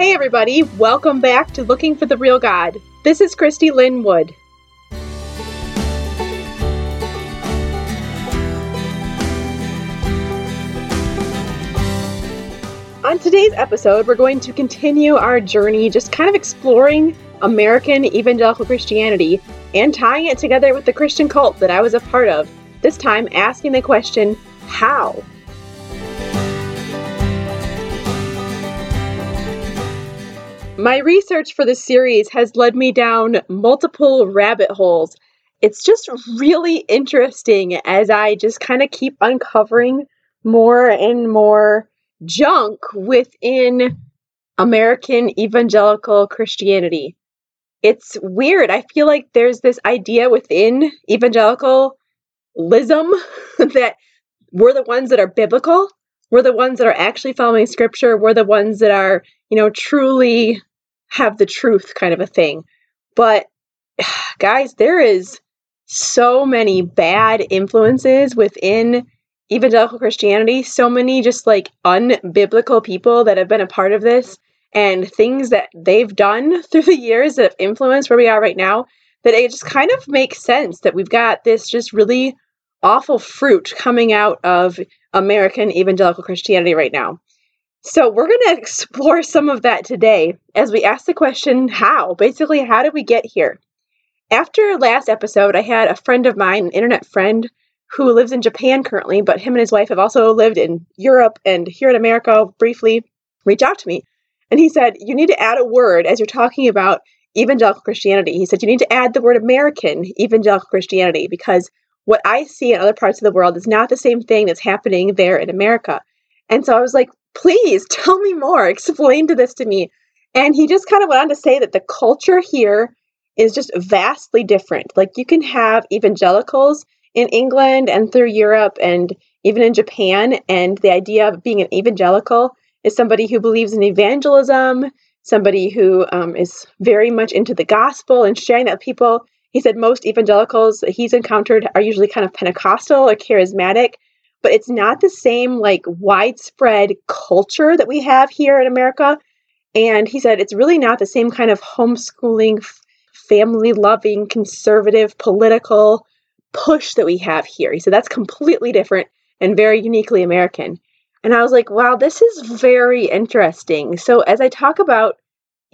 Hey, everybody, welcome back to Looking for the Real God. This is Christy Lynn Wood. On today's episode, we're going to continue our journey just kind of exploring American evangelical Christianity and tying it together with the Christian cult that I was a part of. This time, asking the question, how? My research for this series has led me down multiple rabbit holes. It's just really interesting as I just kind of keep uncovering more and more junk within American evangelical Christianity. It's weird. I feel like there's this idea within evangelicalism that we're the ones that are biblical. We're the ones that are actually following scripture. We're the ones that are, you know, truly have the truth kind of a thing. But guys, there is so many bad influences within evangelical Christianity, so many just like unbiblical people that have been a part of this and things that they've done through the years that have influenced where we are right now that it just kind of makes sense that we've got this just really awful fruit coming out of American evangelical Christianity right now. So, we're going to explore some of that today as we ask the question how? Basically, how did we get here? After last episode, I had a friend of mine, an internet friend, who lives in Japan currently, but him and his wife have also lived in Europe and here in America briefly, reach out to me. And he said, You need to add a word as you're talking about evangelical Christianity. He said, You need to add the word American evangelical Christianity because what I see in other parts of the world is not the same thing that's happening there in America. And so I was like, please tell me more. Explain to this to me. And he just kind of went on to say that the culture here is just vastly different. Like you can have evangelicals in England and through Europe and even in Japan. And the idea of being an evangelical is somebody who believes in evangelism, somebody who um, is very much into the gospel and sharing that with people. He said most evangelicals that he's encountered are usually kind of Pentecostal or charismatic but it's not the same like widespread culture that we have here in America. And he said it's really not the same kind of homeschooling, family loving, conservative political push that we have here. He said that's completely different and very uniquely American. And I was like, wow, this is very interesting. So as I talk about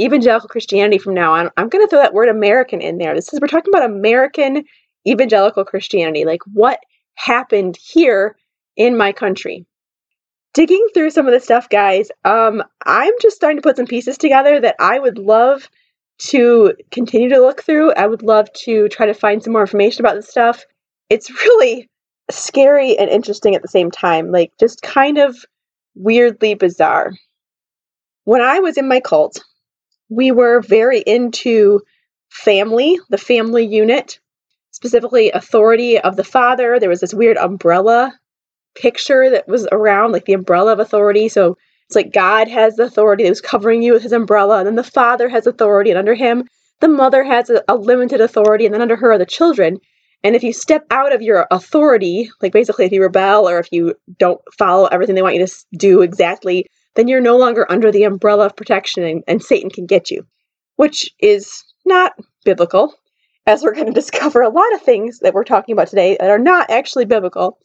evangelical Christianity from now on, I'm going to throw that word American in there. This is we're talking about American evangelical Christianity, like what happened here in my country. Digging through some of the stuff, guys, um, I'm just starting to put some pieces together that I would love to continue to look through. I would love to try to find some more information about this stuff. It's really scary and interesting at the same time, like just kind of weirdly bizarre. When I was in my cult, we were very into family, the family unit, specifically authority of the father. There was this weird umbrella picture that was around, like the umbrella of authority. So it's like God has the authority that was covering you with his umbrella, and then the father has authority, and under him, the mother has a, a limited authority, and then under her are the children. And if you step out of your authority, like basically if you rebel or if you don't follow everything they want you to do exactly, then you're no longer under the umbrella of protection and, and Satan can get you, which is not biblical, as we're going to discover a lot of things that we're talking about today that are not actually biblical.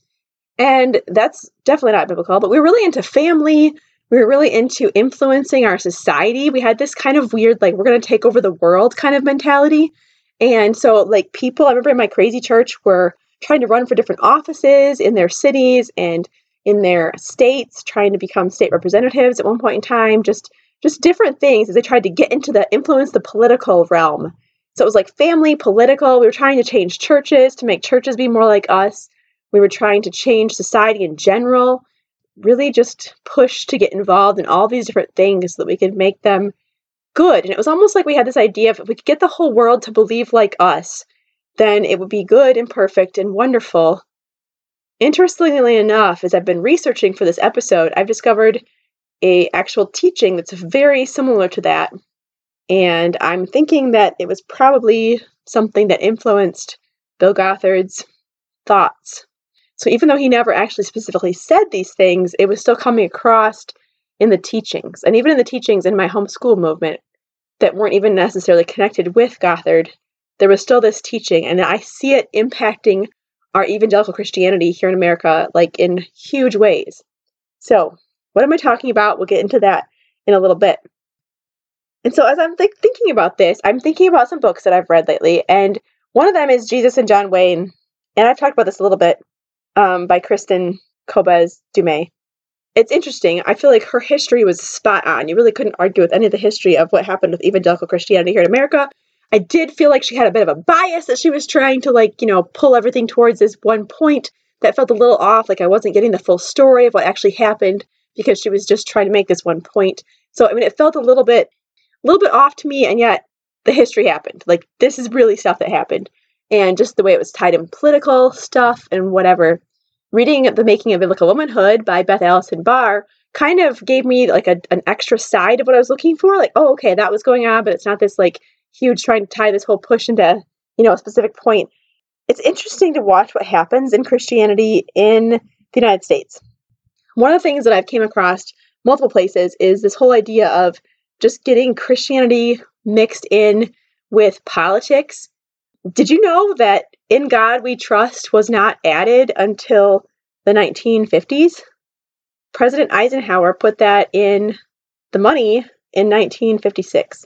And that's definitely not biblical, but we were really into family. We were really into influencing our society. We had this kind of weird, like, we're going to take over the world kind of mentality. And so, like, people, I remember in my crazy church were trying to run for different offices in their cities and in their states, trying to become state representatives at one point in time, just just different things as they tried to get into the influence the political realm. So it was like family, political. We were trying to change churches to make churches be more like us. We were trying to change society in general, really just push to get involved in all these different things so that we could make them good. And it was almost like we had this idea of if we could get the whole world to believe like us, then it would be good and perfect and wonderful. Interestingly enough, as I've been researching for this episode, I've discovered a actual teaching that's very similar to that. And I'm thinking that it was probably something that influenced Bill Gothard's thoughts so even though he never actually specifically said these things, it was still coming across in the teachings, and even in the teachings in my homeschool movement that weren't even necessarily connected with Gothard, there was still this teaching, and I see it impacting our evangelical Christianity here in America, like in huge ways. So, what am I talking about? We'll get into that in a little bit. And so, as I'm th- thinking about this, I'm thinking about some books that I've read lately, and one of them is Jesus and John Wayne, and I've talked about this a little bit um, by Kristen Kobes Du Mez. It's interesting. I feel like her history was spot on. You really couldn't argue with any of the history of what happened with evangelical Christianity here in America. I did feel like she had a bit of a bias that she was trying to, like, you know, pull everything towards this one point that felt a little off. Like I wasn't getting the full story of what actually happened because she was just trying to make this one point. So, I mean, it felt a little bit, a little bit off to me, and yet the history happened. Like, this is really stuff that happened. And just the way it was tied in political stuff and whatever reading The Making of Biblical Womanhood by Beth Allison Barr kind of gave me like a, an extra side of what I was looking for. Like, oh, okay, that was going on, but it's not this like huge trying to tie this whole push into, you know, a specific point. It's interesting to watch what happens in Christianity in the United States. One of the things that I've came across multiple places is this whole idea of just getting Christianity mixed in with politics. Did you know that in God We Trust was not added until the 1950s. President Eisenhower put that in the money in 1956,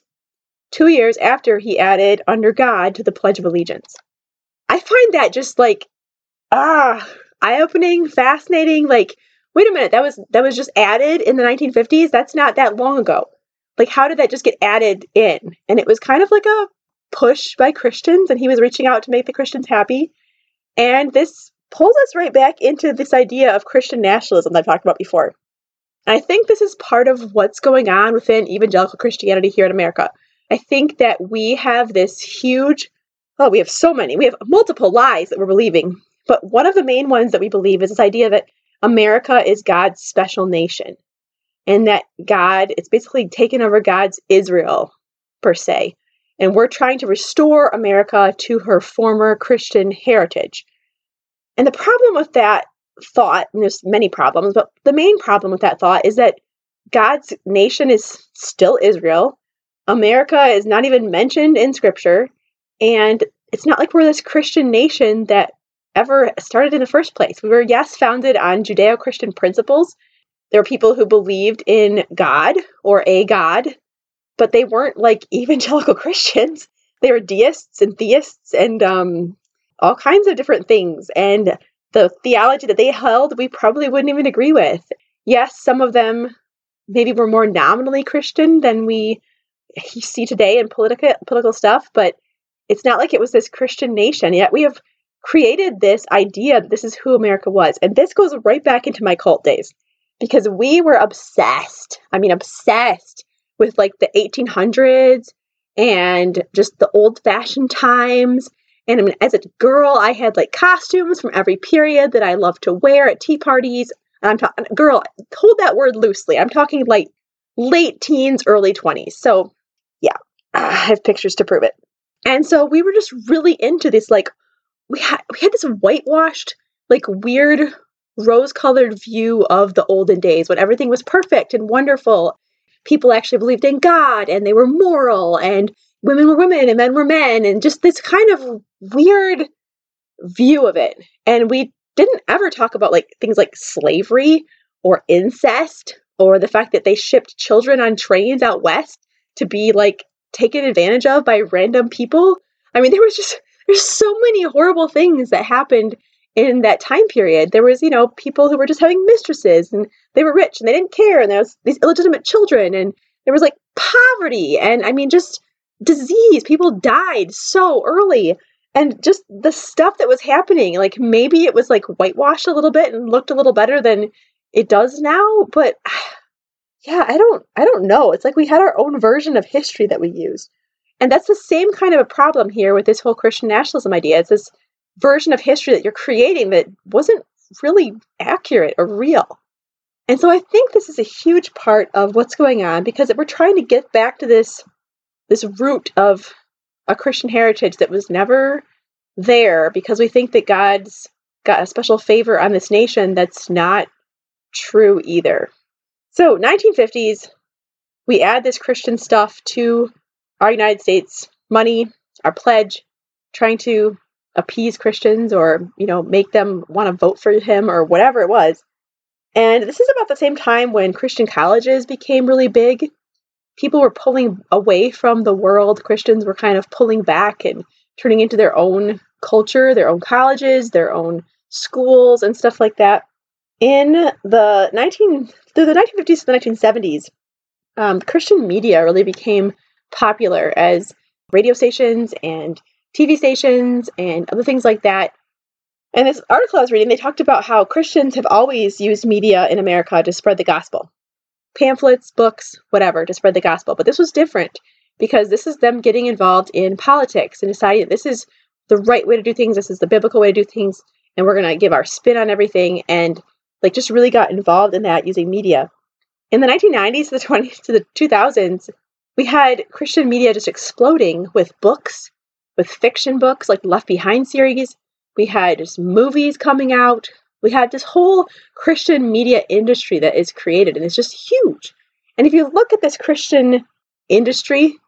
two years after he added Under God to the Pledge of Allegiance. I find that just like, ah, eye opening, fascinating. Like, wait a minute, that was that was just added in the 1950s. That's not that long ago. Like, how did that just get added in? And it was kind of like a push by Christians, and he was reaching out to make the Christians happy. And this pulls us right back into this idea of Christian nationalism that I've talked about before. And I think this is part of what's going on within evangelical Christianity here in America. I think that we have this huge, oh, we have so many, we have multiple lies that we're believing. But one of the main ones that we believe is this idea that America is God's special nation and that God, it's basically taken over God's Israel, per se and we're trying to restore America to her former Christian heritage. And the problem with that thought, and there's many problems, but the main problem with that thought is that God's nation is still Israel. America is not even mentioned in scripture. And it's not like we're this Christian nation that ever started in the first place. We were, yes, founded on Judeo Christian principles. There were people who believed in God or a God, but they weren't like evangelical Christians. They were deists and theists and um, all kinds of different things. And the theology that they held, we probably wouldn't even agree with. Yes, some of them maybe were more nominally Christian than we see today in political political stuff, but it's not like it was this Christian nation. Yet we have created this idea that this is who America was. And this goes right back into my cult days because we were obsessed. I mean, obsessed with like the 1800s and just the old fashioned times. And I mean, as a girl, I had like costumes from every period that I loved to wear at tea parties. And I'm talking, girl, hold that word loosely. I'm talking like late teens, early 20s. So, yeah, I have pictures to prove it. And so we were just really into this, like, we had we had this whitewashed, like weird rose-colored view of the olden days when everything was perfect and wonderful people actually believed in God and they were moral and women were women and men were men and just this kind of weird view of it. And we didn't ever talk about like things like slavery or incest or the fact that they shipped children on trains out west to be like taken advantage of by random people. I mean, there was just there's so many horrible things that happened in that time period. There was, you know, people who were just having mistresses and they were rich and they didn't care and there was these illegitimate children and there was like poverty and I mean just disease. People died so early and just the stuff that was happening. Like maybe it was like whitewashed a little bit and looked a little better than it does now, but yeah, I don't I don't know. It's like we had our own version of history that we used. And that's the same kind of a problem here with this whole Christian nationalism idea. It's this version of history that you're creating that wasn't really accurate or real. And so I think this is a huge part of what's going on because we're trying to get back to this this root of a Christian heritage that was never there because we think that God's got a special favor on this nation that's not true either. So, 1950s, we add this Christian stuff to our United States money, our pledge, trying to appease Christians or, you know, make them want to vote for him or whatever it was. And this is about the same time when Christian colleges became really big. People were pulling away from the world. Christians were kind of pulling back and turning into their own culture, their own colleges, their own schools, and stuff like that. In the 19 through the 1950s to the 1970s, um, Christian media really became popular as radio stations and TV stations and other things like that and this article I was reading, they talked about how Christians have always used media in America to spread the gospel pamphlets, books, whatever, to spread the gospel. But this was different because this is them getting involved in politics and deciding that this is the right way to do things, this is the biblical way to do things, and we're going to give our spin on everything. And like just really got involved in that using media. In the 1990s to the 20s to the 2000s, we had Christian media just exploding with books, with fiction books like Left Behind series, we had just movies coming out. We had this whole Christian media industry that is created, and it's just huge. And if you look at this Christian industry, you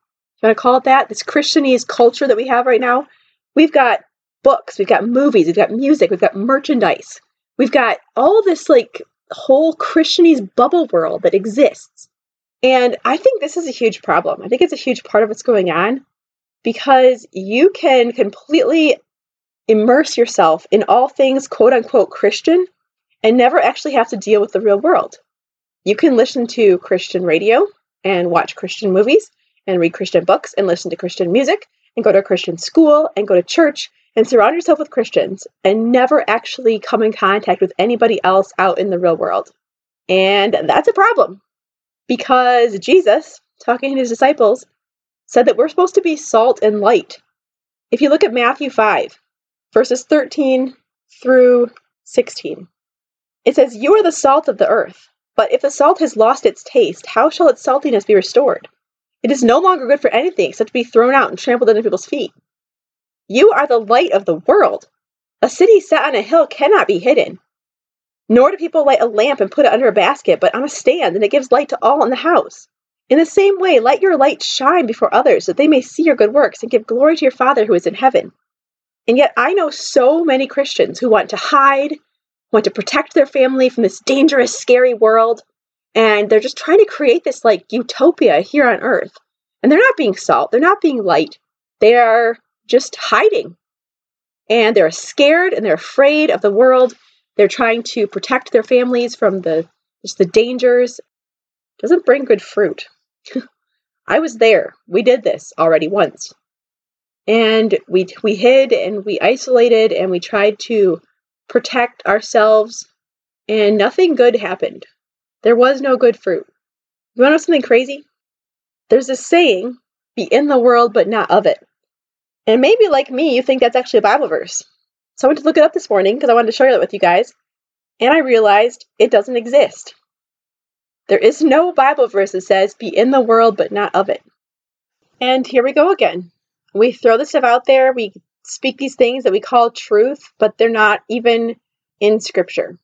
want to call it that, this Christianese culture that we have right now, we've got books, we've got movies, we've got music, we've got merchandise, we've got all this like whole Christianese bubble world that exists. And I think this is a huge problem. I think it's a huge part of what's going on because you can completely immerse yourself in all things quote unquote Christian and never actually have to deal with the real world. You can listen to Christian radio and watch Christian movies and read Christian books and listen to Christian music and go to a Christian school and go to church and surround yourself with Christians and never actually come in contact with anybody else out in the real world. And that's a problem because Jesus, talking to his disciples, said that we're supposed to be salt and light. If you look at Matthew 5, verses 13 through 16. It says, You are the salt of the earth, but if the salt has lost its taste, how shall its saltiness be restored? It is no longer good for anything except to be thrown out and trampled under people's feet. You are the light of the world. A city set on a hill cannot be hidden. Nor do people light a lamp and put it under a basket, but on a stand, and it gives light to all in the house. In the same way, let your light shine before others, that they may see your good works and give glory to your Father who is in heaven. And yet, I know so many Christians who want to hide, want to protect their family from this dangerous, scary world, and they're just trying to create this like utopia here on earth. And they're not being salt, they're not being light, they are just hiding. And they're scared and they're afraid of the world. They're trying to protect their families from the just the dangers. Doesn't bring good fruit. I was there. We did this already once. And we we hid and we isolated and we tried to protect ourselves and nothing good happened. There was no good fruit. You want to know something crazy? There's this saying be in the world but not of it. And maybe like me you think that's actually a bible verse. So i went to look it up this morning because i wanted to share that with you guys and i realized it doesn't exist there is no bible verse that says be in the world but not of it and here we go again we throw this stuff out there. We speak these things that we call truth, but they're not even in scripture.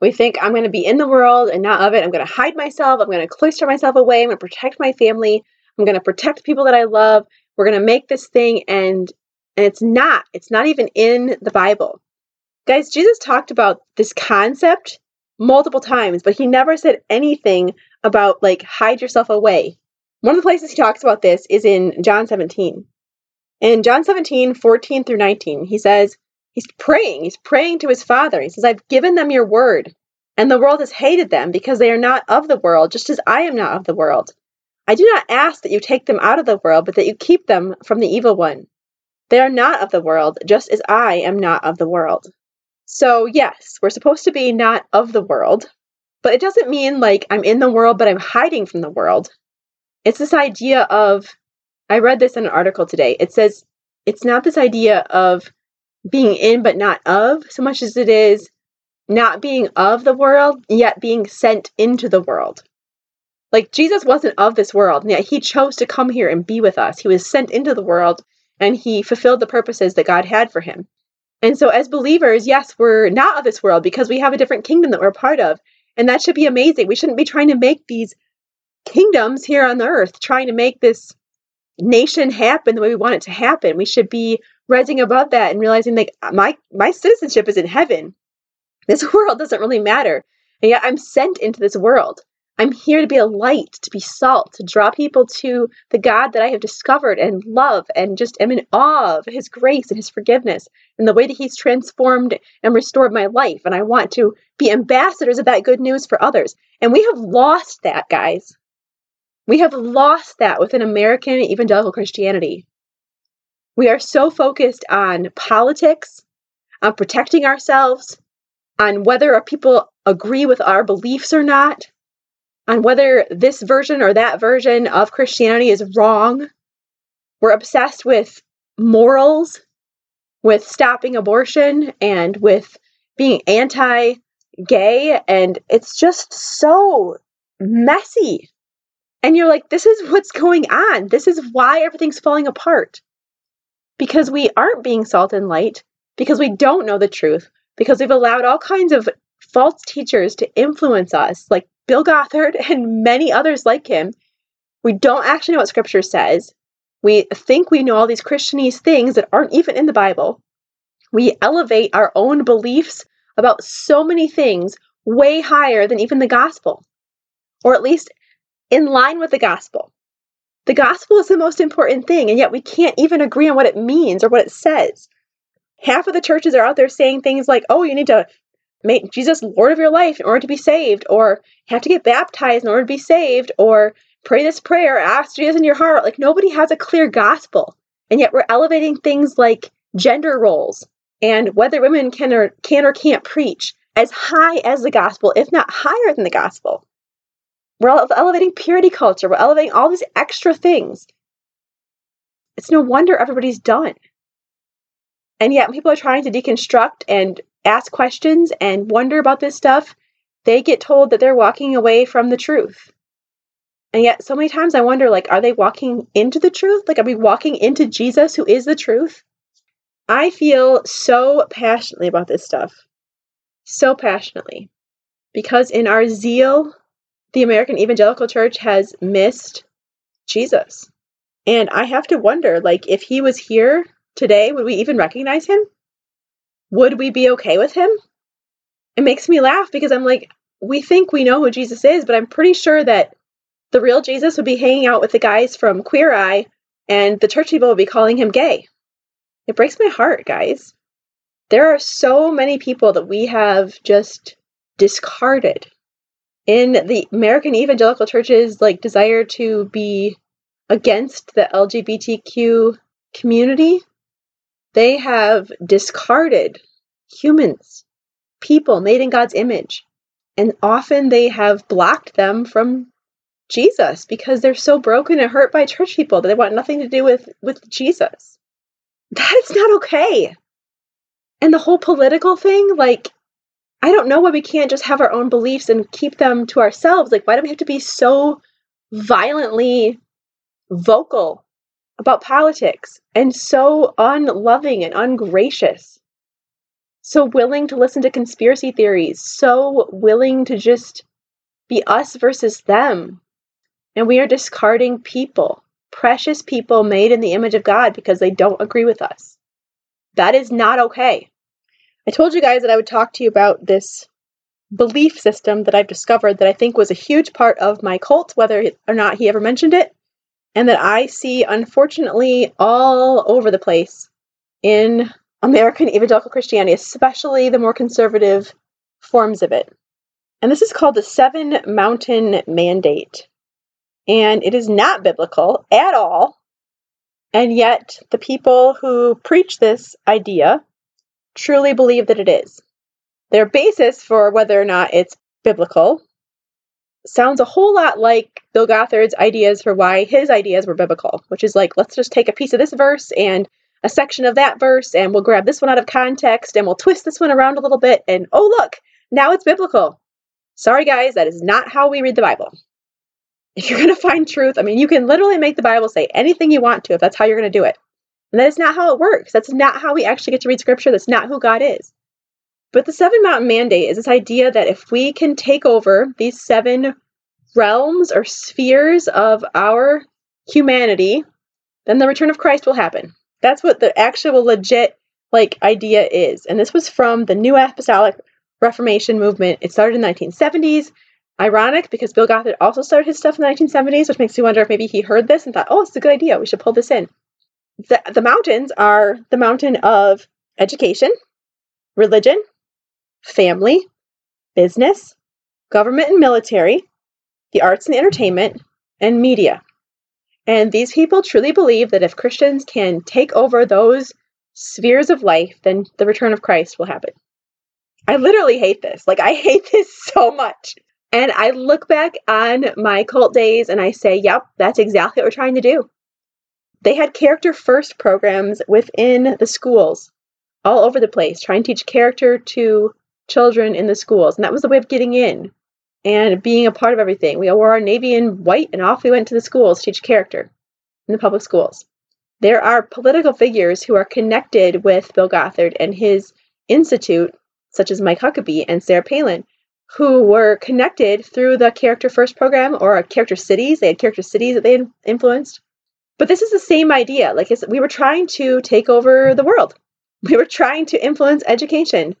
We think I'm going to be in the world and not of it. I'm going to hide myself. I'm going to cloister myself away. I'm going to protect my family. I'm going to protect people that I love. We're going to make this thing and and it's not. It's not even in the Bible. Guys, Jesus talked about this concept multiple times, but he never said anything about like hide yourself away. One of the places he talks about this is in John 17. In John 17, 14 through 19, he says, he's praying. He's praying to his Father. He says, I've given them your word, and the world has hated them because they are not of the world, just as I am not of the world. I do not ask that you take them out of the world, but that you keep them from the evil one. They are not of the world, just as I am not of the world. So, yes, we're supposed to be not of the world, but it doesn't mean like I'm in the world, but I'm hiding from the world. It's this idea of I read this in an article today. It says it's not this idea of being in but not of so much as it is not being of the world, yet being sent into the world. Like Jesus wasn't of this world, and yet he chose to come here and be with us. He was sent into the world and he fulfilled the purposes that God had for him. And so, as believers, yes, we're not of this world because we have a different kingdom that we're part of. And that should be amazing. We shouldn't be trying to make these kingdoms here on the earth, trying to make this nation happen the way we want it to happen. We should be rising above that and realizing like uh, my my citizenship is in heaven. This world doesn't really matter. And yet I'm sent into this world. I'm here to be a light, to be salt, to draw people to the God that I have discovered and love and just am in awe of his grace and his forgiveness and the way that he's transformed and restored my life. And I want to be ambassadors of that good news for others. And we have lost that, guys. We have lost that within American evangelical Christianity. We are so focused on politics, on protecting ourselves, on whether our people agree with our beliefs or not, on whether this version or that version of Christianity is wrong. We're obsessed with morals, with stopping abortion, and with being anti gay. And it's just so messy. And you're like, this is what's going on. This is why everything's falling apart. Because we aren't being salt and light, because we don't know the truth, because we've allowed all kinds of false teachers to influence us, like Bill Gothard and many others like him. We don't actually know what scripture says. We think we know all these Christianese things that aren't even in the Bible. We elevate our own beliefs about so many things way higher than even the gospel, or at least in line with the gospel. The gospel is the most important thing, and yet we can't even agree on what it means or what it says. Half of the churches are out there saying things like, oh, you need to make Jesus Lord of your life in order to be saved, or have to get baptized in order to be saved, or pray this prayer, ask Jesus in your heart. Like nobody has a clear gospel. And yet we're elevating things like gender roles and whether women can or can or can't preach as high as the gospel, if not higher than the gospel. We're elevating purity culture. We're elevating all these extra things. It's no wonder everybody's done. And yet, people are trying to deconstruct and ask questions and wonder about this stuff. They get told that they're walking away from the truth. And yet, so many times I wonder like, are they walking into the truth? Like, are we walking into Jesus, who is the truth? I feel so passionately about this stuff. So passionately. Because in our zeal the American Evangelical Church has missed Jesus. And I have to wonder like if he was here today, would we even recognize him? Would we be okay with him? It makes me laugh because I'm like we think we know who Jesus is, but I'm pretty sure that the real Jesus would be hanging out with the guys from Queer Eye and the church people would be calling him gay. It breaks my heart, guys. There are so many people that we have just discarded in the American evangelical church's like desire to be against the LGBTQ community, they have discarded humans, people made in God's image. And often they have blocked them from Jesus because they're so broken and hurt by church people that they want nothing to do with, with Jesus. That is not okay. And the whole political thing, like, I don't know why we can't just have our own beliefs and keep them to ourselves. Like, why do we have to be so violently vocal about politics and so unloving and ungracious? So willing to listen to conspiracy theories, so willing to just be us versus them. And we are discarding people, precious people made in the image of God because they don't agree with us. That is not okay. I told you guys that I would talk to you about this belief system that I've discovered that I think was a huge part of my cult, whether or not he ever mentioned it, and that I see unfortunately all over the place in American evangelical Christianity, especially the more conservative forms of it. And this is called the Seven Mountain Mandate. And it is not biblical at all. And yet, the people who preach this idea truly believe that it is. Their basis for whether or not it's biblical sounds a whole lot like Bill Gothard's ideas for why his ideas were biblical, which is like, let's just take a piece of this verse and a section of that verse, and we'll grab this one out of context and we'll twist this one around a little bit, and oh, look, now it's biblical. Sorry, guys, that is not how we read the Bible. If you're going to find truth, I mean, you can literally make the Bible say anything you want to if that's how you're going to do it. And that is not how it works. That's not how we actually get to read scripture. That's not who God is. But the Seven Mountain Mandate is this idea that if we can take over these seven realms or spheres of our humanity, then the return of Christ will happen. That's what the actual legit like idea is. And this was from the New Apostolic Reformation movement. It started in the 1970s. Ironic because Bill Gothard also started his stuff in the 1970s, which makes me wonder if maybe he heard this and thought, oh, it's a good idea. We should pull this in. The, the mountains are the mountain of education, religion, family, business, government and military, the arts and entertainment, and media. And these people truly believe that if Christians can take over those spheres of life, then the return of Christ will happen. I literally hate this. Like, I hate this so much. And I look back on my cult days and I say, yep, that's exactly what we're trying to do. They had character first programs within the schools all over the place, trying to teach character to children in the schools. And that was the way of getting in and being a part of everything. We wore our navy and white and off we went to the schools to teach character in the public schools. There are political figures who are connected with Bill Gothard and his institute, such as Mike Huckabee and Sarah Palin, who were connected through the Character First program or Character Cities. They had Character Cities that they influenced. But this is the same idea. Like we were trying to take over the world. We were trying to influence education.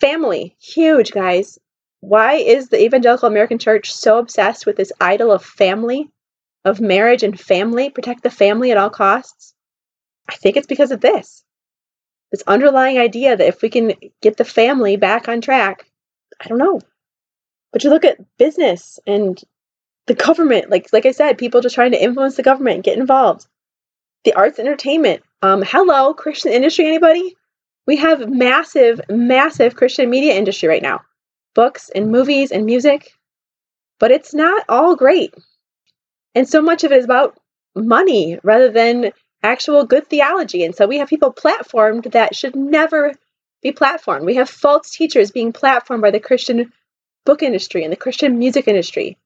Family, huge, guys. Why is the evangelical American church so obsessed with this idol of family, of marriage and family, protect the family at all costs? I think it's because of this. This underlying idea that if we can get the family back on track, I don't know. But you look at business and the government, like like I said, people just trying to influence the government get involved. The arts entertainment. Um, hello, Christian industry, anybody? We have massive, massive Christian media industry right now books and movies and music, but it's not all great. And so much of it is about money rather than actual good theology. And so we have people platformed that should never be platformed. We have false teachers being platformed by the Christian book industry and the Christian music industry.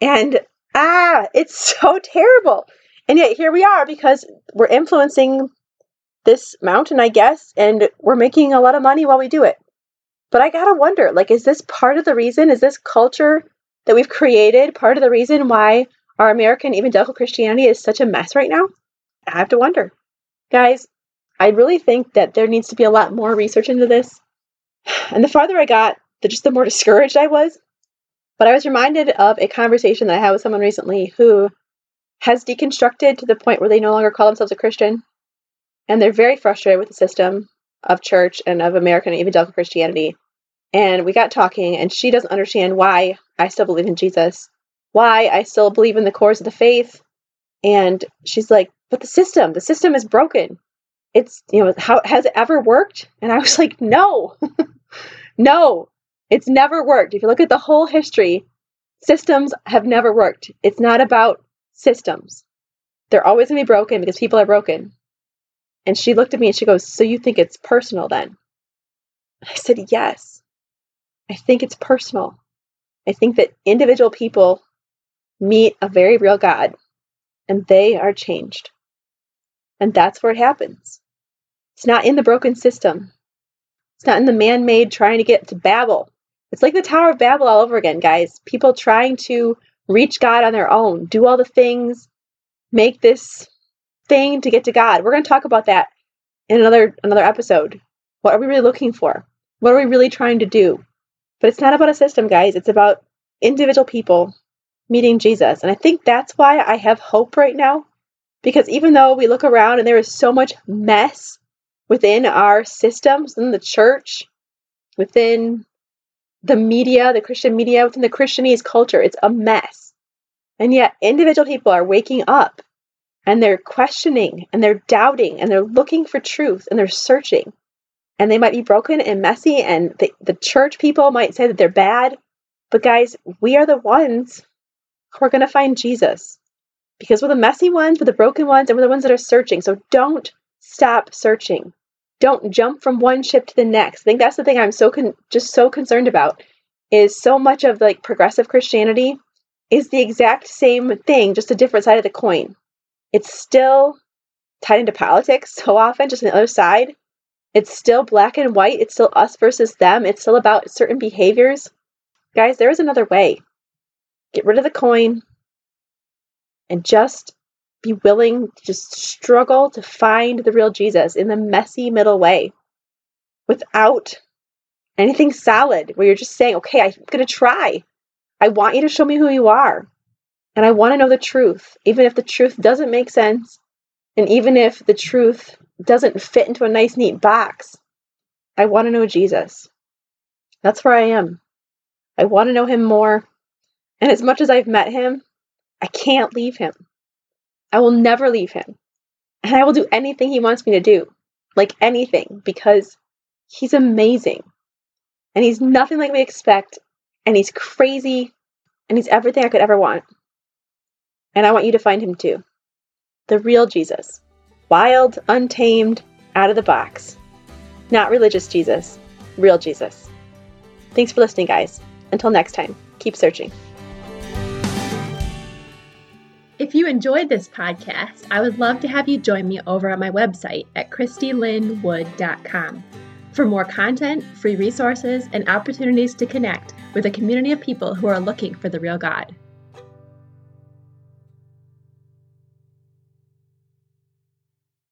And ah, it's so terrible. And yet here we are because we're influencing this mountain, I guess, and we're making a lot of money while we do it. But I gotta wonder, like, is this part of the reason? Is this culture that we've created part of the reason why our American evangelical Christianity is such a mess right now? I have to wonder. Guys, I really think that there needs to be a lot more research into this. And the farther I got, the just the more discouraged I was. But I was reminded of a conversation that I had with someone recently who has deconstructed to the point where they no longer call themselves a Christian. And they're very frustrated with the system of church and of American evangelical Christianity. And we got talking, and she doesn't understand why I still believe in Jesus, why I still believe in the cores of the faith. And she's like, but the system, the system is broken. It's, you know, how has it ever worked? And I was like, no, no, it's never worked. If you look at the whole history, systems have never worked. It's not about systems. They're always going to be broken because people are broken. And she looked at me and she goes, So you think it's personal then? I said, Yes. I think it's personal. I think that individual people meet a very real God and they are changed. And that's where it happens. It's not in the broken system. It's not in the man made trying to get to Babel. It's like the Tower of Babel all over again, guys. People trying to reach God on their own, do all the things, make this thing to get to God. We're going to talk about that in another another episode. What are we really looking for? What are we really trying to do? But it's not about a system, guys. It's about individual people meeting Jesus. And I think that's why I have hope right now. Because even though we look around and there is so much mess within our systems, within the church, within the media, the Christian media, within the Christianese culture, it's a mess. And yet individual people are waking up and they're questioning and they're doubting and they're looking for truth and they're searching. And they might be broken and messy, and the, the church people might say that they're bad. But guys, we are the ones who are going to find Jesus because we're the messy ones, we're the broken ones, and we're the ones that are searching. So don't stop searching. Don't jump from one ship to the next. I think that's the thing I'm so con- just so concerned about is so much of like progressive Christianity is the exact same thing, just a different side of the coin it's still tied into politics so often, just on the other side. It's still black and white. It's still us versus them. It's still about certain behaviors. Guys, there is another way. Get rid of the coin and just be willing to just struggle to find the real Jesus in the messy middle way without anything solid where you're just saying, okay, I'm going to try. I want you to show me who you are. And I want to know the truth, even if the truth doesn't make sense, and even if the truth doesn't fit into a nice, neat box. I want to know Jesus. That's where I am. I want to know him more. And as much as I've met him, I can't leave him. I will never leave him. And I will do anything he wants me to do. Like anything, because he's amazing. And he's nothing like we expect. And he's crazy. And he's everything I could ever want. And I want you to find him too. The real Jesus. Wild, untamed, out of the box. Not religious Jesus, real Jesus. Thanks for listening, guys. Until next time, keep searching. If you enjoyed this podcast, I would love to have you join me over at my website at christylynwood.com for more content, free resources, and opportunities to connect with a community of people who are looking for the real God.